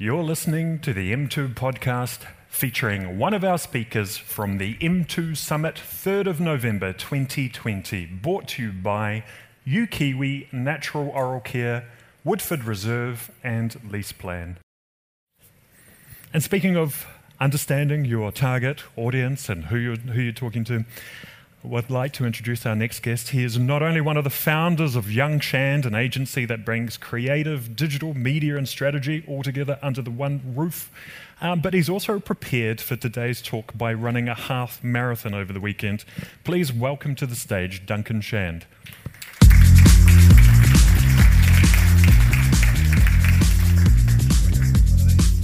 You're listening to the M2 podcast featuring one of our speakers from the M2 Summit, 3rd of November 2020, brought to you by UKiwi Natural Oral Care, Woodford Reserve, and Lease Plan. And speaking of understanding your target audience and who you're, who you're talking to, would like to introduce our next guest. He is not only one of the founders of Young Shand, an agency that brings creative digital media and strategy all together under the one roof, um, but he's also prepared for today's talk by running a half marathon over the weekend. Please welcome to the stage Duncan Shand.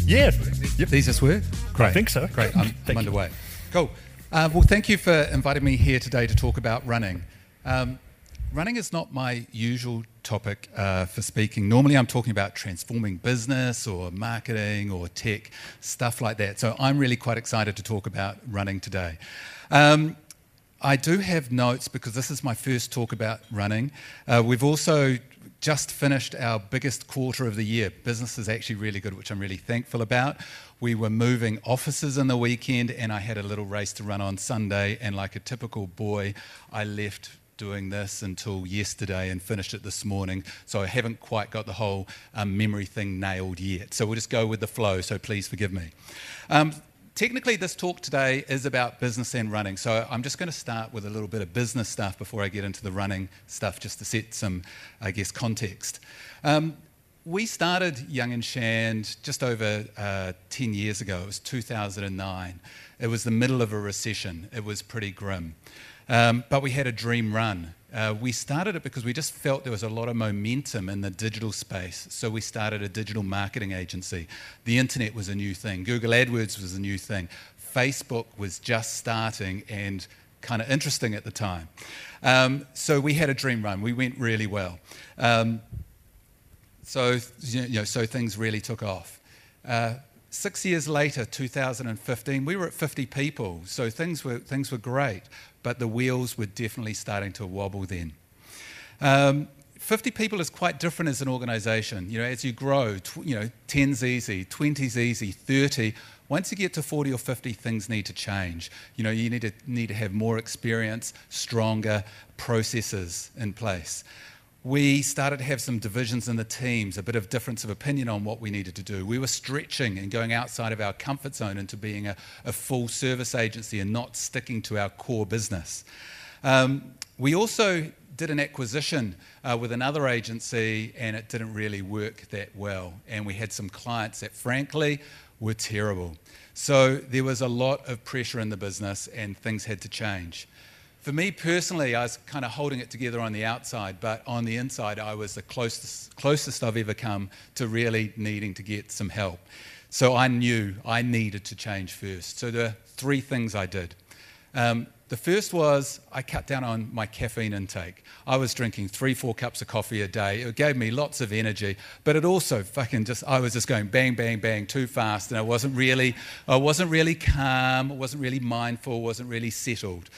Yeah, yep. These just work? Great. I think so. Great. I'm, I'm underway. Cool. Uh, well, thank you for inviting me here today to talk about running. Um, running is not my usual topic uh, for speaking. Normally, I'm talking about transforming business or marketing or tech, stuff like that. So, I'm really quite excited to talk about running today. Um, I do have notes because this is my first talk about running. Uh, we've also just finished our biggest quarter of the year. Business is actually really good, which I'm really thankful about. We were moving offices in the weekend, and I had a little race to run on Sunday. And like a typical boy, I left doing this until yesterday and finished it this morning. So I haven't quite got the whole um, memory thing nailed yet. So we'll just go with the flow. So please forgive me. Um, technically, this talk today is about business and running. So I'm just going to start with a little bit of business stuff before I get into the running stuff, just to set some, I guess, context. Um, we started Young and Shand just over uh, 10 years ago. It was 2009. It was the middle of a recession. It was pretty grim. Um, but we had a dream run. Uh, we started it because we just felt there was a lot of momentum in the digital space. So we started a digital marketing agency. The internet was a new thing, Google AdWords was a new thing, Facebook was just starting and kind of interesting at the time. Um, so we had a dream run. We went really well. Um, so, you know, so things really took off. Uh, six years later, 2015, we were at 50 people, so things were, things were great, but the wheels were definitely starting to wobble then. Um, 50 people is quite different as an organization. You know, as you grow, tw- you know, 10's easy, 20's easy, 30. Once you get to 40 or 50, things need to change. You know, you need to, need to have more experience, stronger processes in place we started to have some divisions in the teams, a bit of difference of opinion on what we needed to do. We were stretching and going outside of our comfort zone into being a, a full service agency and not sticking to our core business. Um, we also did an acquisition uh, with another agency and it didn't really work that well. And we had some clients that, frankly, were terrible. So there was a lot of pressure in the business and things had to change. For me personally, I was kind of holding it together on the outside, but on the inside, I was the closest, closest I've ever come to really needing to get some help. So I knew I needed to change first. So there are three things I did. Um, the first was I cut down on my caffeine intake. I was drinking three, four cups of coffee a day. It gave me lots of energy, but it also fucking just I was just going bang, bang, bang too fast, and I wasn't really, I wasn't really calm, I wasn't really mindful, wasn't really settled.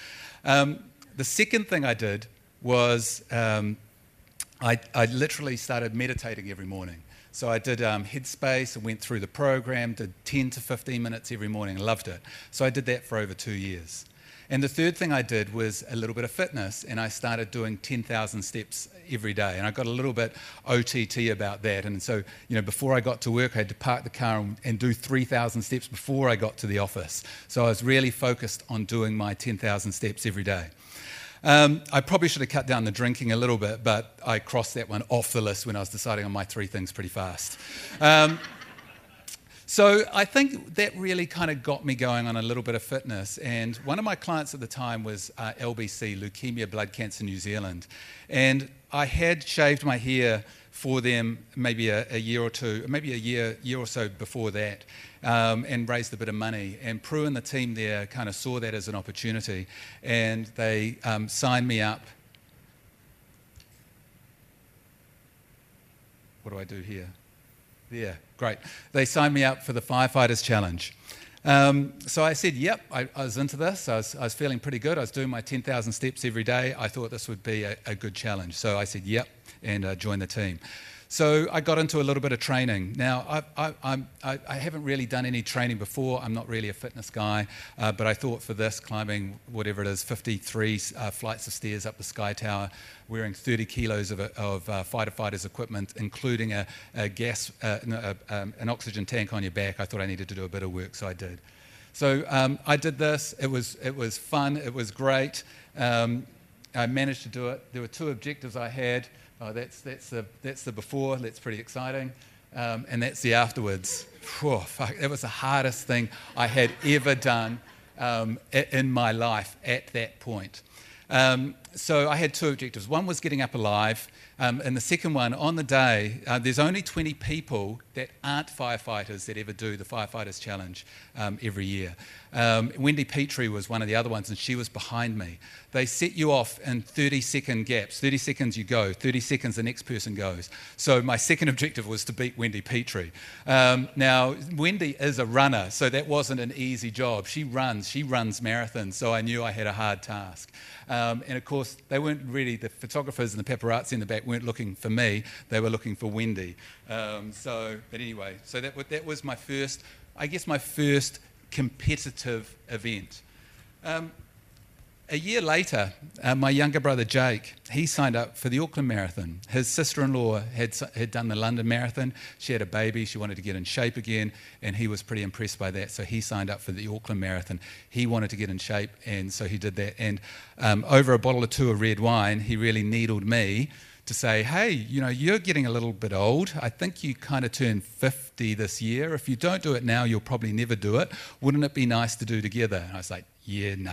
Um, the second thing I did was um, I, I, literally started meditating every morning. So I did um, Headspace and went through the program, did 10 to 15 minutes every morning, loved it. So I did that for over two years. And the third thing I did was a little bit of fitness, and I started doing 10,000 steps every day. And I got a little bit OTT about that. And so, you know, before I got to work, I had to park the car and, and do 3,000 steps before I got to the office. So I was really focused on doing my 10,000 steps every day. Um, I probably should have cut down the drinking a little bit, but I crossed that one off the list when I was deciding on my three things pretty fast. Um, so I think that really kind of got me going on a little bit of fitness. And one of my clients at the time was uh, LBC, Leukemia Blood Cancer New Zealand. And I had shaved my hair for them maybe a, a year or two, maybe a year, year or so before that, um, and raised a bit of money. And Prue and the team there kind of saw that as an opportunity, and they um, signed me up. What do I do here? Yeah, great. They signed me up for the Firefighters Challenge. Um, so I said, yep, I, I was into this. I was, I was, feeling pretty good. I was doing my 10,000 steps every day. I thought this would be a, a good challenge. So I said, yep, and uh, joined the team. So I got into a little bit of training. Now, I, I, I, I haven't really done any training before. I'm not really a fitness guy, uh, but I thought for this, climbing whatever it is, 53 uh, flights of stairs up the Sky Tower, wearing 30 kilos of, of uh, fighter fighters equipment, including a, a gas, uh, no, um, an oxygen tank on your back, I thought I needed to do a bit of work, so I did. So um, I did this. It was, it was fun. It was great. Um, I managed to do it. There were two objectives I had. Oh, that's, that's, the, that's the before, that's pretty exciting. Um, and that's the afterwards. Whew, fuck, it was the hardest thing I had ever done um, in my life at that point. Um, so I had two objectives. One was getting up alive, um, and the second one, on the day, uh, there's only 20 people that aren't firefighters that ever do the Firefighters Challenge um, every year. Um, Wendy Petrie was one of the other ones, and she was behind me. They set you off in 30 second gaps. 30 seconds you go, 30 seconds the next person goes. So my second objective was to beat Wendy Petrie. Um, now, Wendy is a runner, so that wasn't an easy job. She runs, she runs marathons, so I knew I had a hard task. Um, and of course, they weren't really, the photographers and the paparazzi in the back weren't looking for me, they were looking for Wendy. Um, so, but anyway, so that, that was my first, I guess, my first competitive event. Um, a year later, uh, my younger brother Jake, he signed up for the Auckland Marathon. His sister-in-law had, had done the London Marathon. She had a baby. She wanted to get in shape again, and he was pretty impressed by that. So he signed up for the Auckland Marathon. He wanted to get in shape, and so he did that. And um, over a bottle or two of red wine, he really needled me to say, hey, you know, you're getting a little bit old. I think you kind of turned 50 this year. If you don't do it now, you'll probably never do it. Wouldn't it be nice to do together? And I was like, yeah, nah.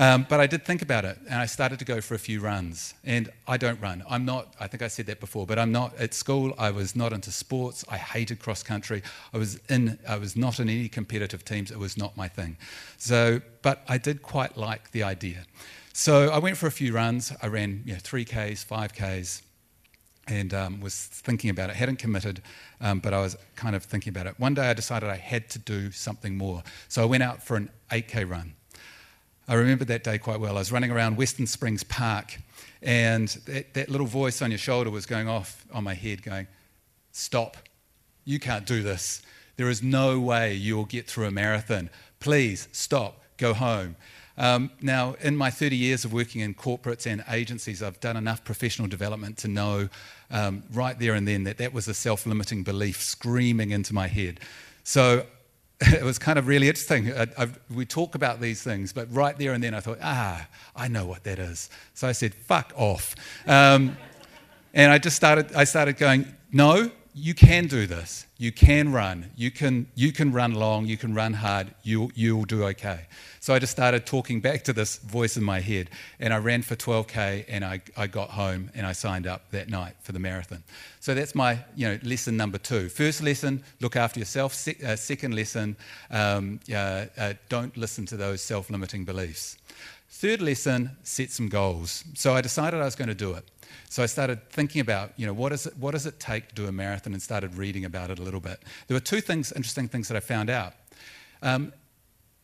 Um, but I did think about it and I started to go for a few runs. And I don't run. I'm not, I think I said that before, but I'm not at school. I was not into sports. I hated cross country. I was, in, I was not in any competitive teams. It was not my thing. So, but I did quite like the idea. So I went for a few runs. I ran you know, 3Ks, 5Ks, and um, was thinking about it. Hadn't committed, um, but I was kind of thinking about it. One day I decided I had to do something more. So I went out for an 8K run. I remember that day quite well. I was running around Western Springs Park, and that, that little voice on your shoulder was going off on my head, going, Stop. You can't do this. There is no way you'll get through a marathon. Please stop. Go home. Um, now, in my 30 years of working in corporates and agencies, I've done enough professional development to know um, right there and then that that was a self limiting belief screaming into my head. So it was kind of really interesting. I, I, we talk about these things, but right there and then I thought, ah, I know what that is. So I said, fuck off. Um, and I just started, I started going, no, you can do this. You can run. You can, you can run long. You can run hard. You, you'll do okay. So I just started talking back to this voice in my head. And I ran for 12K and I, I got home and I signed up that night for the marathon. So that's my you know, lesson number two. First lesson, look after yourself. Se- uh, second lesson, um, uh, uh, don't listen to those self limiting beliefs. Third lesson, set some goals. So I decided I was going to do it. So I started thinking about, you know, what, is it, what does it take to do a marathon and started reading about it a little bit. There were two things, interesting things that I found out. Um,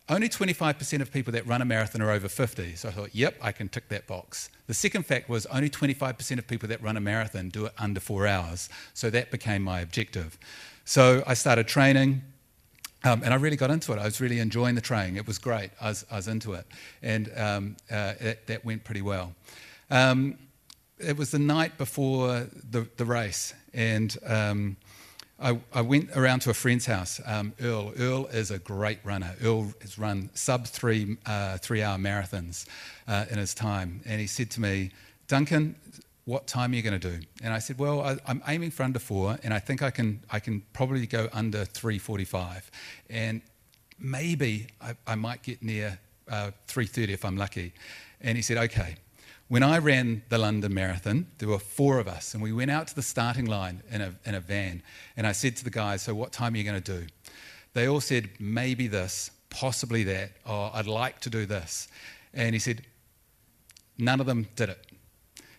only 25% of people that run a marathon are over 50. So I thought, yep, I can tick that box. The second fact was only 25% of people that run a marathon do it under four hours. So that became my objective. So I started training, um, and I really got into it. I was really enjoying the training. It was great. I was, I was into it. And um, uh, it, that went pretty well. Um, it was the night before the, the race, and um, I, I, went around to a friend's house, um, Earl. Earl is a great runner. Earl has run sub three, uh, three hour marathons uh, in his time. And he said to me, Duncan, what time are you going to do? And I said, well, I, am aiming for under four, and I think I can, I can probably go under 3.45. And maybe I, I might get near uh, 3.30 if I'm lucky. And he said, okay. When I ran the London Marathon, there were four of us, and we went out to the starting line in a, in a van. And I said to the guys, So, what time are you going to do? They all said, Maybe this, possibly that, or I'd like to do this. And he said, None of them did it.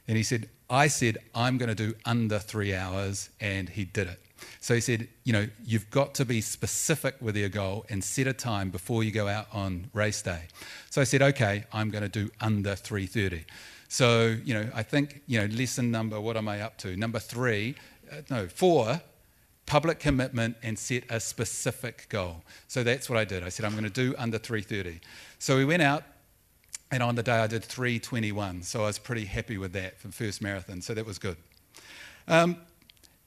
And he said, I said, I'm going to do under three hours, and he did it. So he said, you know, you've got to be specific with your goal and set a time before you go out on race day. So I said, okay, I'm going to do under 3:30. So, you know, I think, you know, lesson number, what am I up to? Number three uh, no, four, public commitment and set a specific goal. So that's what I did. I said, I'm going to do under 330. So we went out, and on the day I did 321. So I was pretty happy with that for the first marathon. So that was good. Um,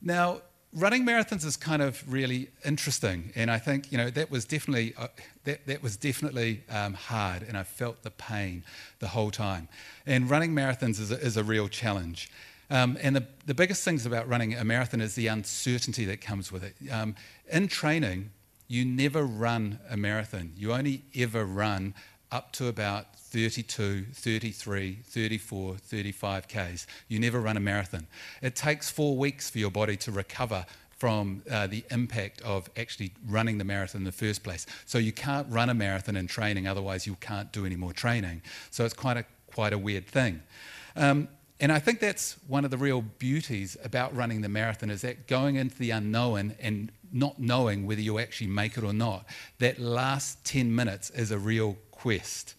now, running marathons is kind of really interesting, and I think you know that was definitely uh, that, that was definitely um, hard, and I felt the pain the whole time. And running marathons is a, is a real challenge. Um, and the, the biggest things about running a marathon is the uncertainty that comes with it. Um, in training, you never run a marathon. You only ever run up to about 32, 33, 34, 35 Ks. You never run a marathon. It takes four weeks for your body to recover from uh, the impact of actually running the marathon in the first place. So you can't run a marathon in training, otherwise you can't do any more training. So it's quite a, quite a weird thing. Um, and I think that's one of the real beauties about running the marathon is that going into the unknown and not knowing whether you actually make it or not, that last 10 minutes is a real quest.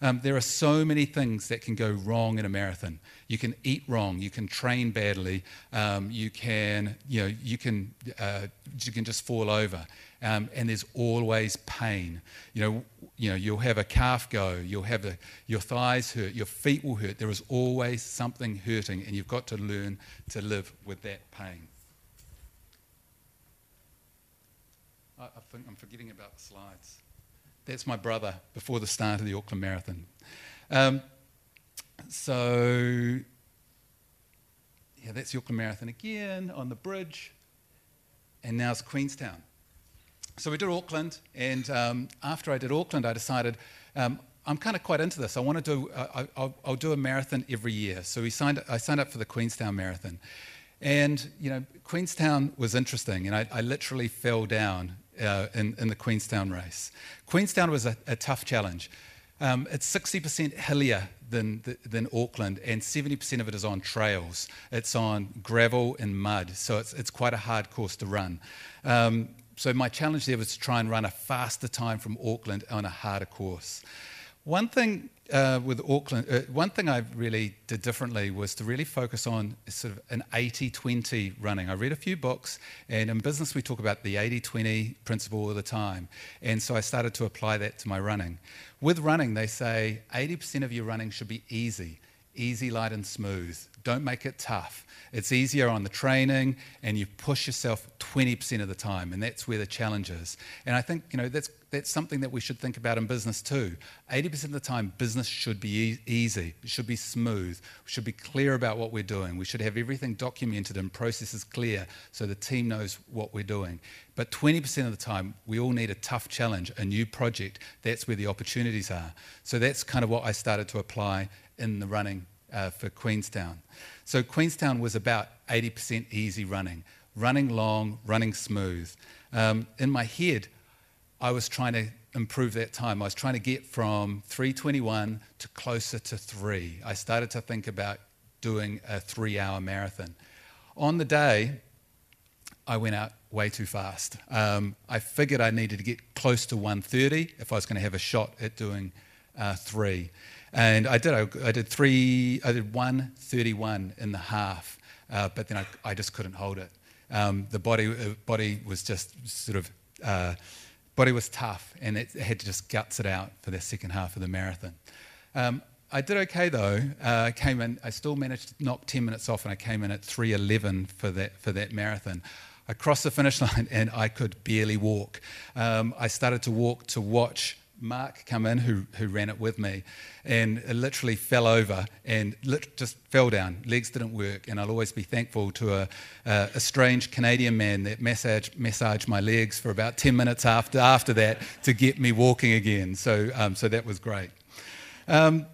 Um, there are so many things that can go wrong in a marathon. You can eat wrong. You can train badly. Um, you can, you know, you can, uh, you can just fall over. Um, and there's always pain. You know, you know, you'll have a calf go. You'll have a, your thighs hurt. Your feet will hurt. There is always something hurting, and you've got to learn to live with that pain. I, I think I'm forgetting about the slides. That's my brother before the start of the Auckland Marathon. Um, so, yeah, that's the Auckland Marathon again on the bridge. And now it's Queenstown. So we did Auckland, and um, after I did Auckland, I decided um, I'm kind of quite into this. I want to do, uh, I, will do a marathon every year. So we signed, I signed up for the Queenstown Marathon. And, you know, Queenstown was interesting, and I, I literally fell down uh, in, in, the Queenstown race. Queenstown was a, a tough challenge. Um, it's 60% hillier than, than Auckland, and 70% of it is on trails. It's on gravel and mud, so it's, it's quite a hard course to run. Um, so my challenge there was to try and run a faster time from Auckland on a harder course. One thing uh, with Auckland, uh, one thing I really did differently was to really focus on sort of an 80 20 running. I read a few books, and in business, we talk about the 80 20 principle all the time. And so I started to apply that to my running. With running, they say 80% of your running should be easy, easy, light, and smooth. Don't make it tough. It's easier on the training, and you push yourself 20% of the time, and that's where the challenge is. And I think you know that's that's something that we should think about in business too. 80% of the time, business should be e- easy. It should be smooth. We should be clear about what we're doing. We should have everything documented and processes clear so the team knows what we're doing. But 20% of the time, we all need a tough challenge, a new project. That's where the opportunities are. So that's kind of what I started to apply in the running uh, for Queenstown. So Queenstown was about 80% easy running, running long, running smooth. Um, in my head, I was trying to improve that time. I was trying to get from 321 to closer to three. I started to think about doing a three hour marathon. On the day, I went out way too fast. Um, I figured I needed to get close to 130 if I was going to have a shot at doing uh, three. And I did. I, I, did three. I did one thirty-one in the half, uh, but then I, I, just couldn't hold it. Um, the body uh, body was just sort of uh, body was tough, and it, had to just guts it out for the second half of the marathon. Um, I did okay though. Uh, I came in. I still managed to knock ten minutes off, and I came in at three eleven for that for that marathon. I crossed the finish line, and I could barely walk. Um, I started to walk to watch Mark come in, who, who ran it with me, and literally fell over and lit, just fell down. Legs didn't work, and I'll always be thankful to a, a, a strange Canadian man that massage, massaged my legs for about 10 minutes after, after that to get me walking again. So, um, so that was great. Um,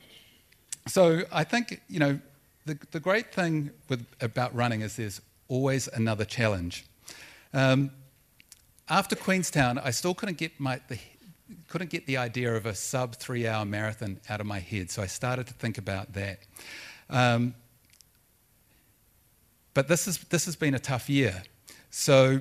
so I think, you know, the, the great thing with, about running is there's always another challenge. Um, after Queenstown, I still couldn't get my, the, couldn't get the idea of a sub three hour marathon out of my head, so I started to think about that. Um, but this, is, this has been a tough year. So,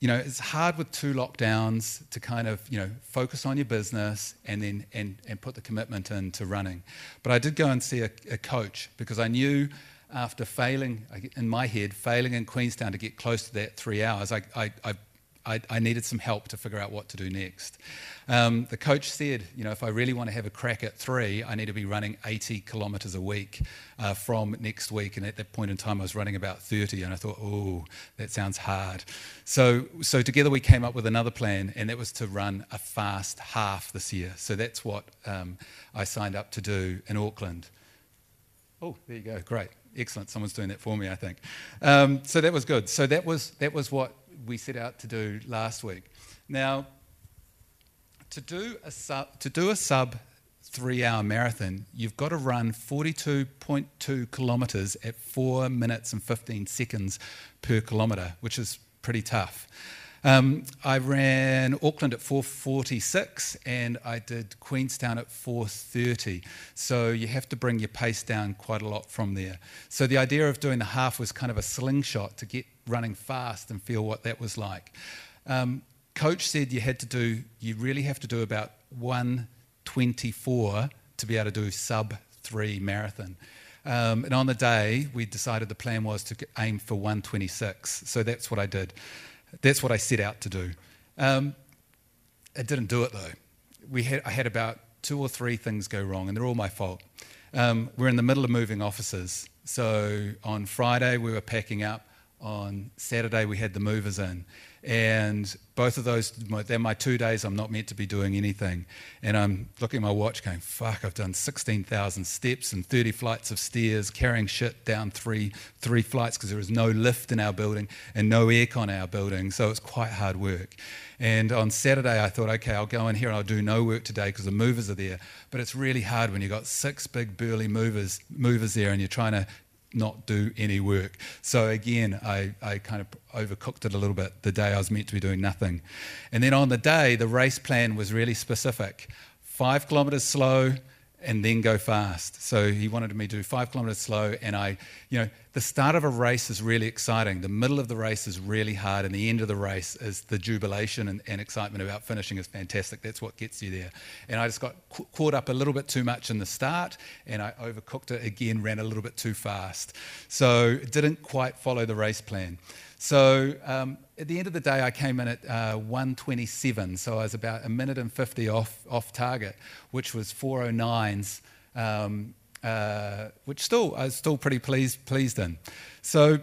you know, it's hard with two lockdowns to kind of, you know, focus on your business and then and, and put the commitment into running. But I did go and see a, a coach because I knew after failing, in my head, failing in Queenstown to get close to that three hours, I, I, I I, I, needed some help to figure out what to do next. Um, the coach said, you know, if I really want to have a crack at three, I need to be running 80 kilometres a week uh, from next week. And at that point in time, I was running about 30, and I thought, oh, that sounds hard. So, so together we came up with another plan, and that was to run a fast half this year. So that's what um, I signed up to do in Auckland. Oh, there you go. Great. Excellent. Someone's doing that for me, I think. Um, so that was good. So that was, that was what we set out to do last week. Now, to do a sub, to do a sub three hour marathon, you've got to run 42.2 kilometres at 4 minutes and 15 seconds per kilometre, which is pretty tough. Um, I ran Auckland at 4:46 and I did Queenstown at 4:30. So you have to bring your pace down quite a lot from there. So the idea of doing the half was kind of a slingshot to get running fast and feel what that was like. Um, coach said you had to do, you really have to do about 124 to be able to do sub three marathon. Um, and on the day, we decided the plan was to aim for 126. So that's what I did. That's what I set out to do. Um, I didn't do it though. We had, I had about two or three things go wrong, and they're all my fault. Um, we're in the middle of moving offices. So on Friday, we were packing up on Saturday we had the movers in. And both of those, they're my two days I'm not meant to be doing anything. And I'm looking at my watch going, fuck, I've done 16,000 steps and 30 flights of stairs, carrying shit down three, three flights because there was no lift in our building and no aircon in our building. So it's quite hard work. And on Saturday, I thought, okay, I'll go in here and I'll do no work today because the movers are there. But it's really hard when you've got six big burly movers, movers there and you're trying to not do any work. So again, I, I kind of overcooked it a little bit the day I was meant to be doing nothing. And then on the day, the race plan was really specific five kilometers slow, and then go fast. So he wanted me to do five kilometers slow. And I, you know, the start of a race is really exciting. The middle of the race is really hard. And the end of the race is the jubilation and, and excitement about finishing is fantastic. That's what gets you there. And I just got caught up a little bit too much in the start and I overcooked it again, ran a little bit too fast. So didn't quite follow the race plan. So um, at the end of the day, I came in at uh, 127, so I was about a minute and 50 off, off target, which was 409s, um, uh, which still I was still pretty pleased, pleased in. So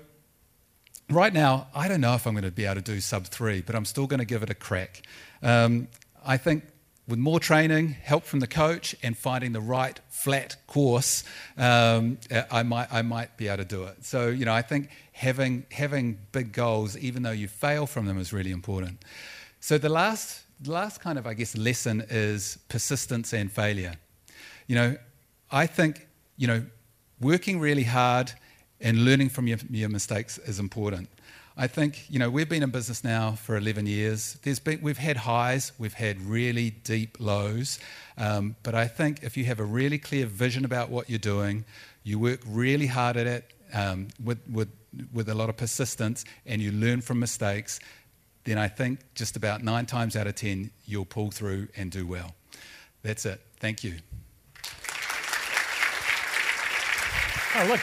right now, I don't know if I'm going to be able to do sub three, but I'm still going to give it a crack. Um, I think with more training, help from the coach, and finding the right flat course, um, I, might, I might be able to do it. So, you know, I think having, having big goals, even though you fail from them, is really important. So, the last, last kind of, I guess, lesson is persistence and failure. You know, I think, you know, working really hard and learning from your, your mistakes is important. I think, you know, we've been in business now for 11 years. There's been, we've had highs, we've had really deep lows. Um, but I think if you have a really clear vision about what you're doing, you work really hard at it um, with, with, with a lot of persistence, and you learn from mistakes, then I think just about nine times out of 10, you'll pull through and do well. That's it. Thank you. Oh, look.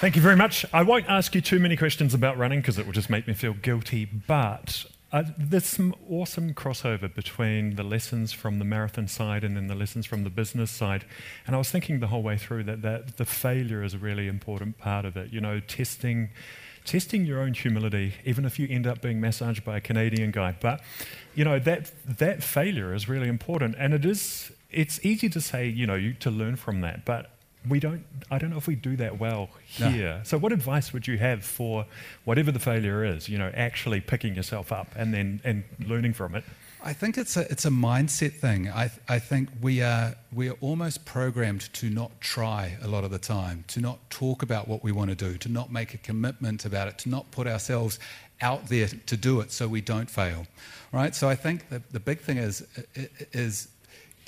Thank you very much. I won't ask you too many questions about running because it will just make me feel guilty, but uh, there's some awesome crossover between the lessons from the marathon side and then the lessons from the business side. And I was thinking the whole way through that, that the failure is a really important part of it. You know, testing, testing your own humility, even if you end up being massaged by a Canadian guy. But, you know, that, that failure is really important. And it is, it's easy to say, you know, you, to learn from that. But we don't, I don't know if we do that well here. No. So, what advice would you have for whatever the failure is, you know, actually picking yourself up and then and learning from it? I think it's a, it's a mindset thing. I, I think we are, we are almost programmed to not try a lot of the time, to not talk about what we want to do, to not make a commitment about it, to not put ourselves out there to do it so we don't fail. Right? So I think the, the big thing is, is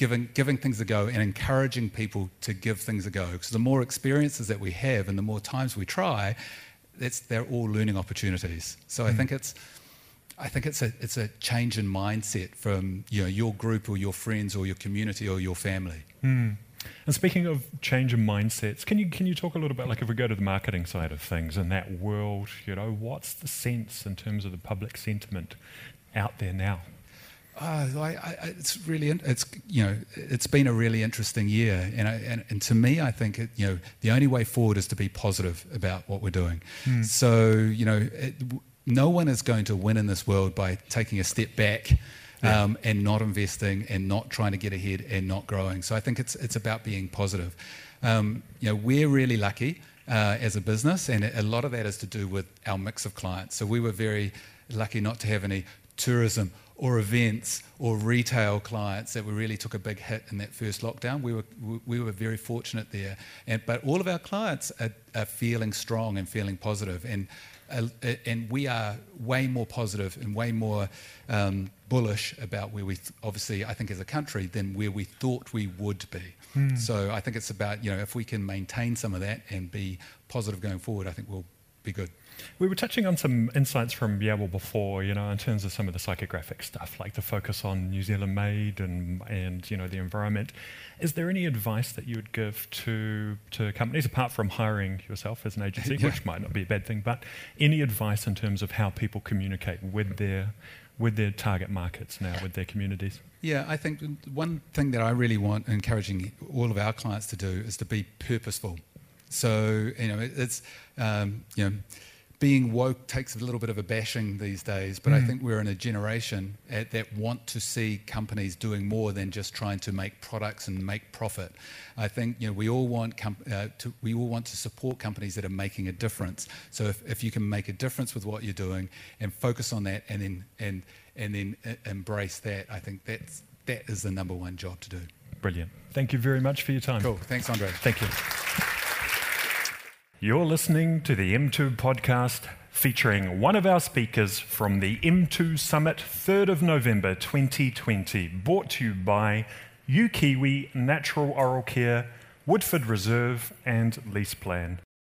giving, giving things a go and encouraging people to give things a go. Because the more experiences that we have and the more times we try, they're all learning opportunities. So mm. I hmm. think it's, I think it's a, it's a change in mindset from you know, your group or your friends or your community or your family. Mm. And speaking of change in mindsets, can you can you talk a little bit like if we go to the marketing side of things in that world, you know, what's the sense in terms of the public sentiment out there now? Uh, I, I, it's really it's you know it's been a really interesting year, and, I, and, and to me, I think it, you know the only way forward is to be positive about what we're doing. Mm. So you know, it, no one is going to win in this world by taking a step back. Yeah. Um, and not investing and not trying to get ahead and not growing. So I think it's it's about being positive. Um, you know, we're really lucky uh, as a business, and a lot of that is to do with our mix of clients. So we were very lucky not to have any tourism or events or retail clients that we really took a big hit in that first lockdown. We were, we were very fortunate there. And, but all of our clients are, are feeling strong and feeling. And, uh, and we are way more positive and way more um, bullish about where we, th- obviously, I think as a country, than where we thought we would be. Mm. So I think it's about, you know, if we can maintain some of that and be positive going forward, I think we'll be good. We were touching on some insights from Yabble before, you know, in terms of some of the psychographic stuff, like the focus on New Zealand made and, and you know, the environment. Is there any advice that you would give to, to companies, apart from hiring yourself as an agency, yeah. which might not be a bad thing, but any advice in terms of how people communicate with their, with their target markets now, with their communities? Yeah, I think one thing that I really want encouraging all of our clients to do is to be purposeful. So, you know, it's, um, you know, being woke takes a little bit of a bashing these days, but mm. I think we're in a generation at, that want to see companies doing more than just trying to make products and make profit. I think you know we all want uh, to we all want to support companies that are making a difference. So if, if you can make a difference with what you're doing and focus on that, and then and and then uh, embrace that, I think that's that is the number one job to do. Brilliant. Thank you very much for your time. Cool. Thanks, Andre. Thank you. You're listening to the M2 podcast featuring one of our speakers from the M2 Summit 3rd of November 2020, brought to you by UKiwi Natural Oral Care, Woodford Reserve, and Lease Plan.